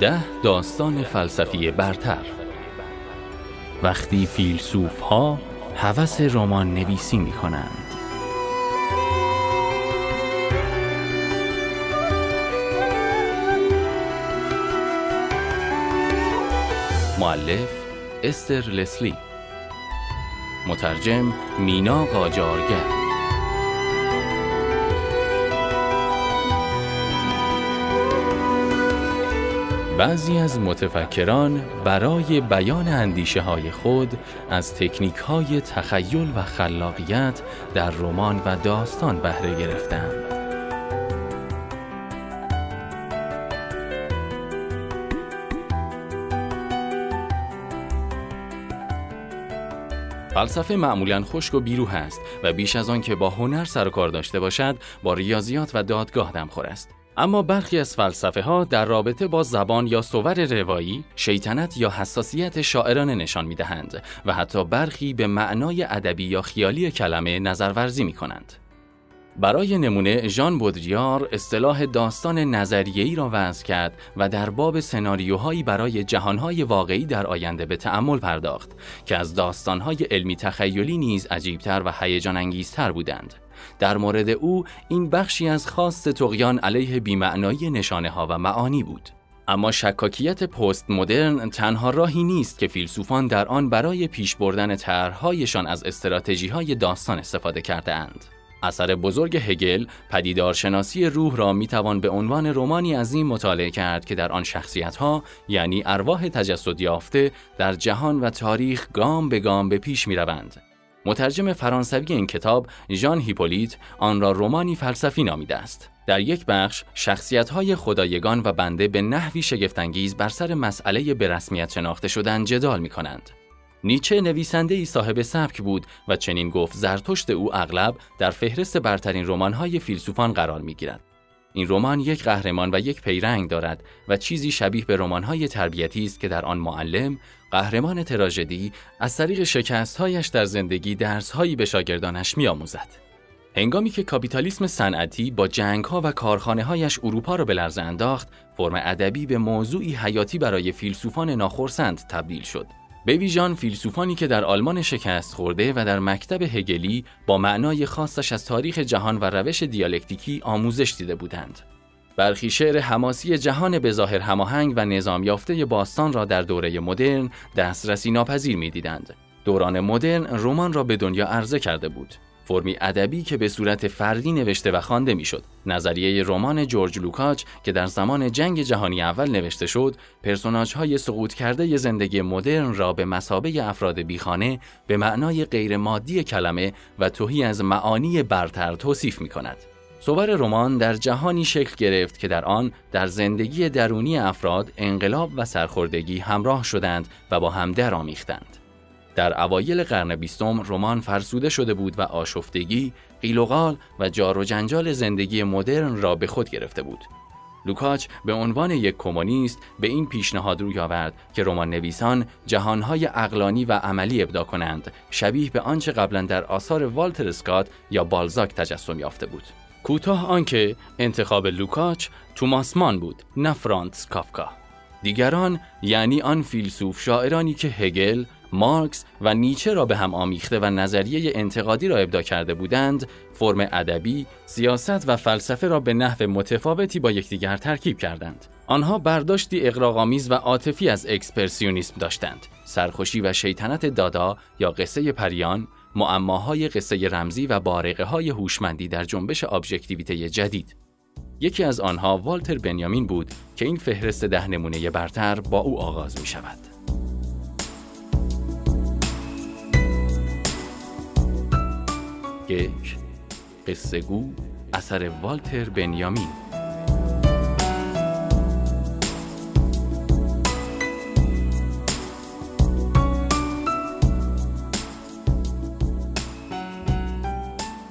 ده داستان فلسفی برتر. وقتی فیلسوف ها هوس رمان نویسی می کنند معلف استر لسلی. مترجم مینا قاجارگر. بعضی از متفکران برای بیان اندیشه های خود از تکنیک های تخیل و خلاقیت در رمان و داستان بهره گرفتند. فلسفه معمولا خشک و بیروح است و بیش از آن که با هنر سر و کار داشته باشد با ریاضیات و دادگاه دمخور است اما برخی از فلسفه ها در رابطه با زبان یا صور روایی، شیطنت یا حساسیت شاعرانه نشان می دهند و حتی برخی به معنای ادبی یا خیالی کلمه نظرورزی می کنند. برای نمونه ژان بودریار اصطلاح داستان نظریه‌ای را وضع کرد و در باب سناریوهایی برای جهانهای واقعی در آینده به تأمل پرداخت که از داستانهای علمی تخیلی نیز عجیبتر و هیجان بودند. در مورد او این بخشی از خواست تقیان علیه بیمعنایی نشانه ها و معانی بود. اما شکاکیت پست مدرن تنها راهی نیست که فیلسوفان در آن برای پیش بردن طرحهایشان از استراتژی های داستان استفاده کرده اند. اثر بزرگ هگل پدیدارشناسی روح را می‌توان به عنوان رومانی عظیم مطالعه کرد که در آن شخصیت ها یعنی ارواح تجسد یافته در جهان و تاریخ گام به گام به پیش می روند مترجم فرانسوی این کتاب ژان هیپولیت آن را رومانی فلسفی نامیده است. در یک بخش شخصیت‌های خدایگان و بنده به نحوی شگفتانگیز بر سر مسئله به رسمیت شناخته شدن جدال می کنند. نیچه نویسنده ای صاحب سبک بود و چنین گفت زرتشت او اغلب در فهرست برترین رمان‌های فیلسوفان قرار می گیرد. این رمان یک قهرمان و یک پیرنگ دارد و چیزی شبیه به رمان‌های تربیتی است که در آن معلم قهرمان تراژدی از طریق شکستهایش در زندگی درسهایی به شاگردانش میآموزد. هنگامی که کاپیتالیسم صنعتی با جنگها و کارخانه هایش اروپا را به لرزه انداخت، فرم ادبی به موضوعی حیاتی برای فیلسوفان ناخرسند تبدیل شد. به ویژان فیلسوفانی که در آلمان شکست خورده و در مکتب هگلی با معنای خاصش از تاریخ جهان و روش دیالکتیکی آموزش دیده بودند. برخی شعر حماسی جهان به ظاهر هماهنگ و نظام یافته باستان را در دوره مدرن دسترسی ناپذیر می‌دیدند. دوران مدرن رمان را به دنیا عرضه کرده بود. فرمی ادبی که به صورت فردی نوشته و خوانده می‌شد. نظریه رمان جورج لوکاچ که در زمان جنگ جهانی اول نوشته شد، های سقوط کرده زندگی مدرن را به مسابه افراد بیخانه به معنای غیرمادی کلمه و توهی از معانی برتر توصیف می کند. صور رمان در جهانی شکل گرفت که در آن در زندگی درونی افراد انقلاب و سرخوردگی همراه شدند و با هم درآمیختند. در اوایل قرن بیستم رمان فرسوده شده بود و آشفتگی، قیل و جار و جنجال زندگی مدرن را به خود گرفته بود. لوکاچ به عنوان یک کمونیست به این پیشنهاد روی آورد که رمان نویسان جهانهای عقلانی و عملی ابداع کنند شبیه به آنچه قبلا در آثار والتر اسکات یا بالزاک تجسم یافته بود. کوتاه آنکه انتخاب لوکاچ توماسمان بود نه فرانتس کافکا دیگران یعنی آن فیلسوف شاعرانی که هگل، مارکس و نیچه را به هم آمیخته و نظریه انتقادی را ابدا کرده بودند، فرم ادبی، سیاست و فلسفه را به نحو متفاوتی با یکدیگر ترکیب کردند. آنها برداشتی اقراق‌آمیز و عاطفی از اکسپرسیونیسم داشتند. سرخوشی و شیطنت دادا یا قصه پریان معماهای قصه رمزی و بارقه های هوشمندی در جنبش ابژکتیویته جدید یکی از آنها والتر بنیامین بود که این فهرست ده نمونه برتر با او آغاز می شود. یک قصه گو اثر والتر بنیامین.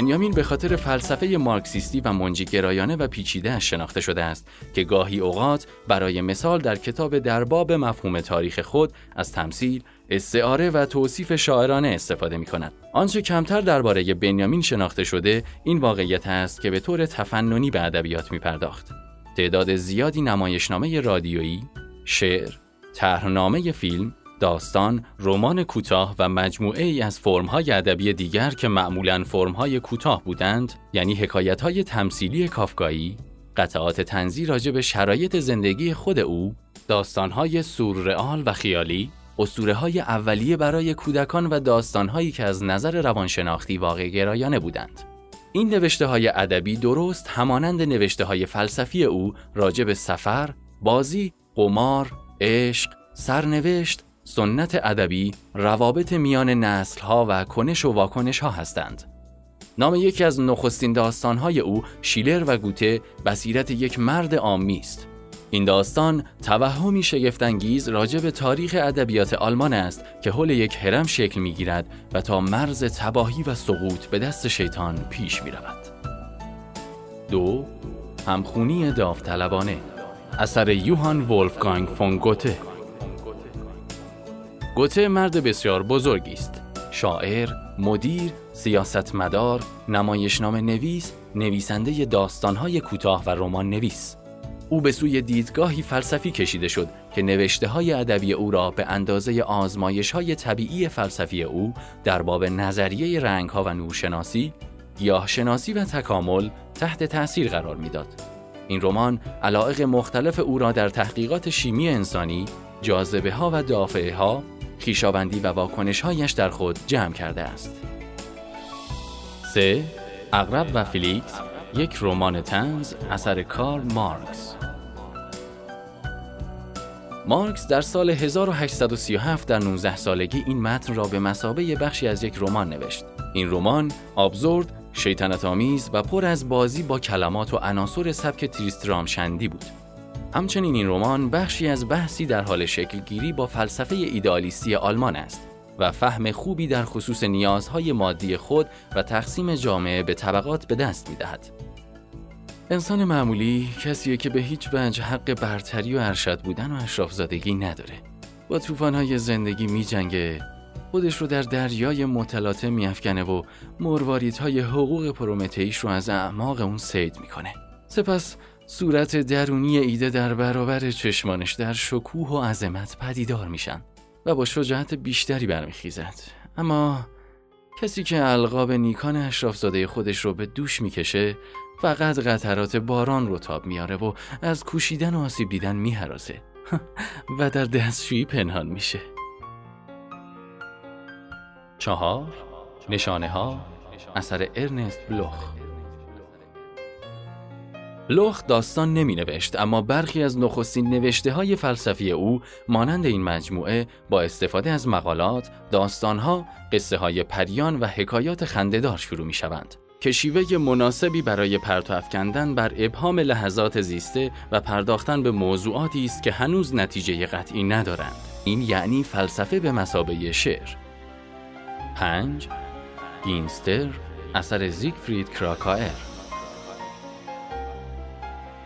بنیامین به خاطر فلسفه مارکسیستی و منجیگرایانه و پیچیده شناخته شده است که گاهی اوقات برای مثال در کتاب درباب مفهوم تاریخ خود از تمثیل، استعاره و توصیف شاعرانه استفاده می کند. آنچه کمتر درباره بنیامین شناخته شده این واقعیت است که به طور تفننی به ادبیات می پرداخت. تعداد زیادی نمایشنامه رادیویی، شعر، طرحنامه فیلم، داستان، رمان کوتاه و مجموعه ای از فرمهای ادبی دیگر که معمولاً فرمهای کوتاه بودند، یعنی حکایتهای تمثیلی کافکایی، قطعات تنزی راجع به شرایط زندگی خود او، داستانهای سوررئال و خیالی، اسطوره های اولیه برای کودکان و داستانهایی که از نظر روانشناختی واقع گرایانه بودند. این نوشته های ادبی درست همانند نوشته های فلسفی او راجع به سفر، بازی، قمار، عشق، سرنوشت، سنت ادبی، روابط میان نسل ها و کنش و واکنش ها هستند. نام یکی از نخستین داستانهای او شیلر و گوته بصیرت یک مرد آمی است این داستان توهمی شگفتانگیز راجع به تاریخ ادبیات آلمان است که حول یک هرم شکل می‌گیرد و تا مرز تباهی و سقوط به دست شیطان پیش می رود. دو همخونی داوطلبانه اثر یوهان ولفگانگ فون گوته گوته مرد بسیار بزرگی است شاعر، مدیر، سیاستمدار، نمایشنامه نویس، نویسنده داستانهای کوتاه و رمان نویس او به سوی دیدگاهی فلسفی کشیده شد که نوشته های ادبی او را به اندازه آزمایش های طبیعی فلسفی او در باب نظریه رنگ ها و نورشناسی، گیاهشناسی و تکامل تحت تأثیر قرار می‌داد. این رمان علائق مختلف او را در تحقیقات شیمی انسانی، جاذبه ها و دافعه ها، خویشاوندی و واکنش هایش در خود جمع کرده است. 3. عقرب و فیلیکس یک رمان طنز اثر کارل مارکس مارکس در سال 1837 در 19 سالگی این متن را به مثابه بخشی از یک رمان نوشت. این رمان آبزورد، شیطنت آمیز و پر از بازی با کلمات و عناصر سبک تریسترام شندی بود. همچنین این رمان بخشی از بحثی در حال شکلگیری با فلسفه ایدالیستی آلمان است و فهم خوبی در خصوص نیازهای مادی خود و تقسیم جامعه به طبقات به دست می دهد. انسان معمولی کسیه که به هیچ وجه حق برتری و ارشد بودن و اشرافزادگی نداره. با طوفان‌های زندگی می جنگه، خودش رو در دریای متلاطم میافکنه و مرواریدهای حقوق پرومتئیش رو از اعماق اون سید می‌کنه. سپس صورت درونی ایده در برابر چشمانش در شکوه و عظمت پدیدار میشن و با شجاعت بیشتری برمیخیزد. اما کسی که القاب نیکان اشرافزاده خودش رو به دوش می‌کشه فقط قطرات باران رو تاب میاره و از کوشیدن و آسیب دیدن میهراسه و در دستشویی پنهان میشه. چهار نشانه ها اثر ارنست بلوخ. لوخ داستان نمی نوشت اما برخی از نخستین نوشته های فلسفی او مانند این مجموعه با استفاده از مقالات، داستانها، قصه های پریان و حکایات خندهدار شروع می شوند. که شیوه مناسبی برای پرتو افکندن بر ابهام لحظات زیسته و پرداختن به موضوعاتی است که هنوز نتیجه قطعی ندارند. این یعنی فلسفه به مثابه شعر. 5. گینستر اثر زیگفرید کراکائر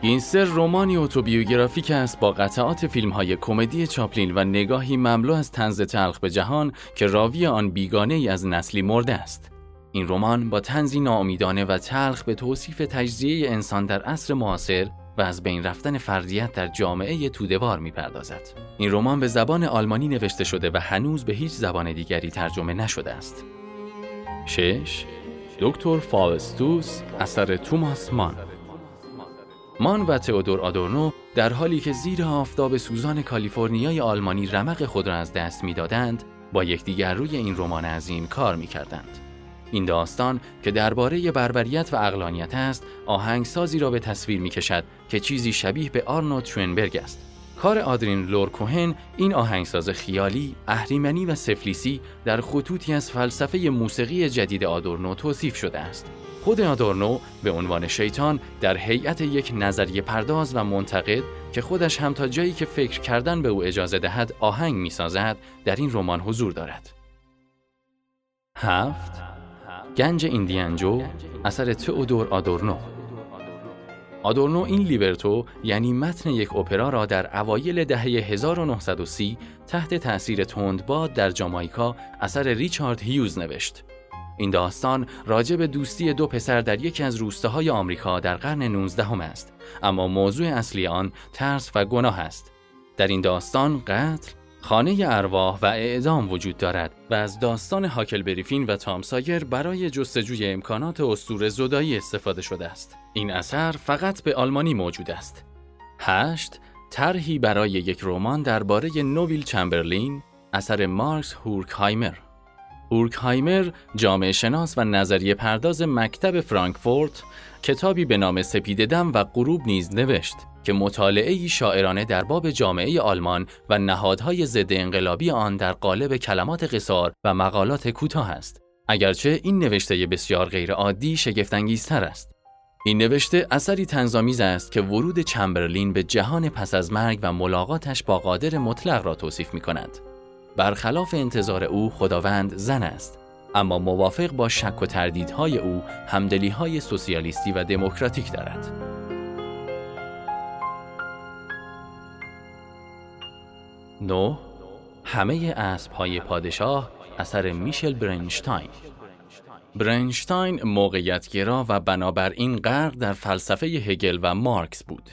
گینستر رمانی اتوبیوگرافیک است با قطعات فیلم های کمدی چاپلین و نگاهی مملو از طنز تلخ به جهان که راوی آن بیگانه ای از نسلی مرده است. این رمان با طنزی ناامیدانه و تلخ به توصیف تجزیه انسان در عصر معاصر و از بین رفتن فردیت در جامعه تودهوار می‌پردازد. این رمان به زبان آلمانی نوشته شده و هنوز به هیچ زبان دیگری ترجمه نشده است. 6. دکتر فاوستوس اثر توماس مان مان و تئودور آدورنو در حالی که زیر آفتاب سوزان کالیفرنیای آلمانی رمق خود را از دست می‌دادند با یکدیگر روی این رمان عظیم کار می‌کردند. این داستان که درباره بربریت و اقلانیت است آهنگسازی را به تصویر می کشد که چیزی شبیه به آرنو ترنبرگ است کار آدرین لورکوهن این آهنگساز خیالی، اهریمنی و سفلیسی در خطوطی از فلسفه موسیقی جدید آدورنو توصیف شده است. خود آدورنو به عنوان شیطان در هیئت یک نظریه پرداز و منتقد که خودش هم تا جایی که فکر کردن به او اجازه دهد آهنگ می‌سازد در این رمان حضور دارد. هفت گنج ایندیانجو اثر تئودور آدورنو آدورنو این لیبرتو یعنی متن یک اپرا را در اوایل دهه 1930 تحت تأثیر تندباد در جامایکا اثر ریچارد هیوز نوشت. این داستان راجع به دوستی دو پسر در یکی از روستاهای آمریکا در قرن 19 است اما موضوع اصلی آن ترس و گناه است در این داستان قتل، خانه ارواح و اعدام وجود دارد و از داستان هاکل بریفین و تامسایر برای جستجوی امکانات استور زدایی استفاده شده است. این اثر فقط به آلمانی موجود است. 8. طرحی برای یک رمان درباره نویل چمبرلین اثر مارکس هورکهایمر هورکهایمر جامعه شناس و نظریه پرداز مکتب فرانکفورت کتابی به نام سپید دم و غروب نیز نوشت که مطالعه شاعرانه در باب جامعه آلمان و نهادهای ضد انقلابی آن در قالب کلمات قصار و مقالات کوتاه است. اگرچه این نوشته بسیار غیرعادی شگفتانگیزتر است. این نوشته اثری تنظامیز است که ورود چمبرلین به جهان پس از مرگ و ملاقاتش با قادر مطلق را توصیف می کند. برخلاف انتظار او خداوند زن است اما موافق با شک و تردیدهای او همدلیهای سوسیالیستی و دموکراتیک دارد. نو همه های پادشاه اثر میشل برنشتاین برنشتاین موقعیتگرا و بنابراین غرق در فلسفه هگل و مارکس بود.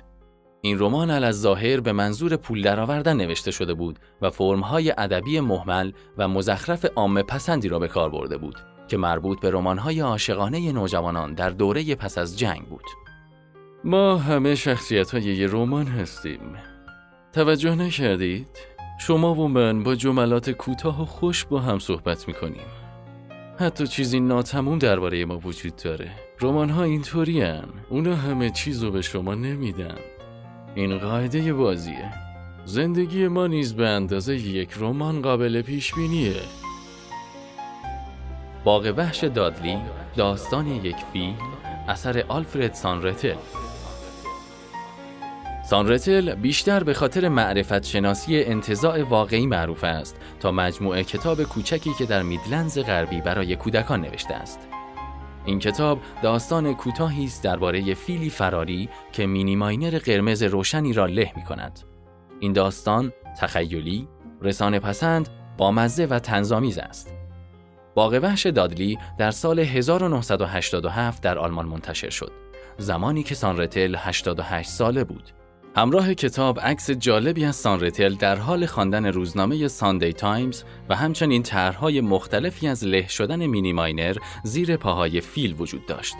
این رمان از ظاهر به منظور پول درآوردن نوشته شده بود و فرمهای ادبی محمل و مزخرف عامه پسندی را به کار برده بود که مربوط به رمان‌های عاشقانه نوجوانان در دوره پس از جنگ بود. ما همه شخصیت های یه رمان هستیم. توجه نکردید؟ شما و من با جملات کوتاه و خوش با هم صحبت می‌کنیم. حتی چیزی ناتموم درباره ما وجود داره. رمان ها اینطوری اونا همه چیز رو به شما نمیدن. این قاعده بازیه. زندگی ما نیز به اندازه یک رمان قابل پیش بینیه باغ وحش دادلی داستان یک فیل اثر آلفرد سانرتل. سانرتل بیشتر به خاطر معرفت شناسی انتظاع واقعی معروف است تا مجموعه کتاب کوچکی که در میدلنز غربی برای کودکان نوشته است. این کتاب داستان کوتاهی است درباره فیلی فراری که مینی ماینر قرمز روشنی را له می کند. این داستان تخیلی، رسانه پسند، بامزه و طنزآمیز است. باغ وحش دادلی در سال 1987 در آلمان منتشر شد. زمانی که سانرتل 88 ساله بود. همراه کتاب عکس جالبی از سانرتل در حال خواندن روزنامه ساندی تایمز و همچنین طرحهای مختلفی از له شدن مینی ماینر زیر پاهای فیل وجود داشت.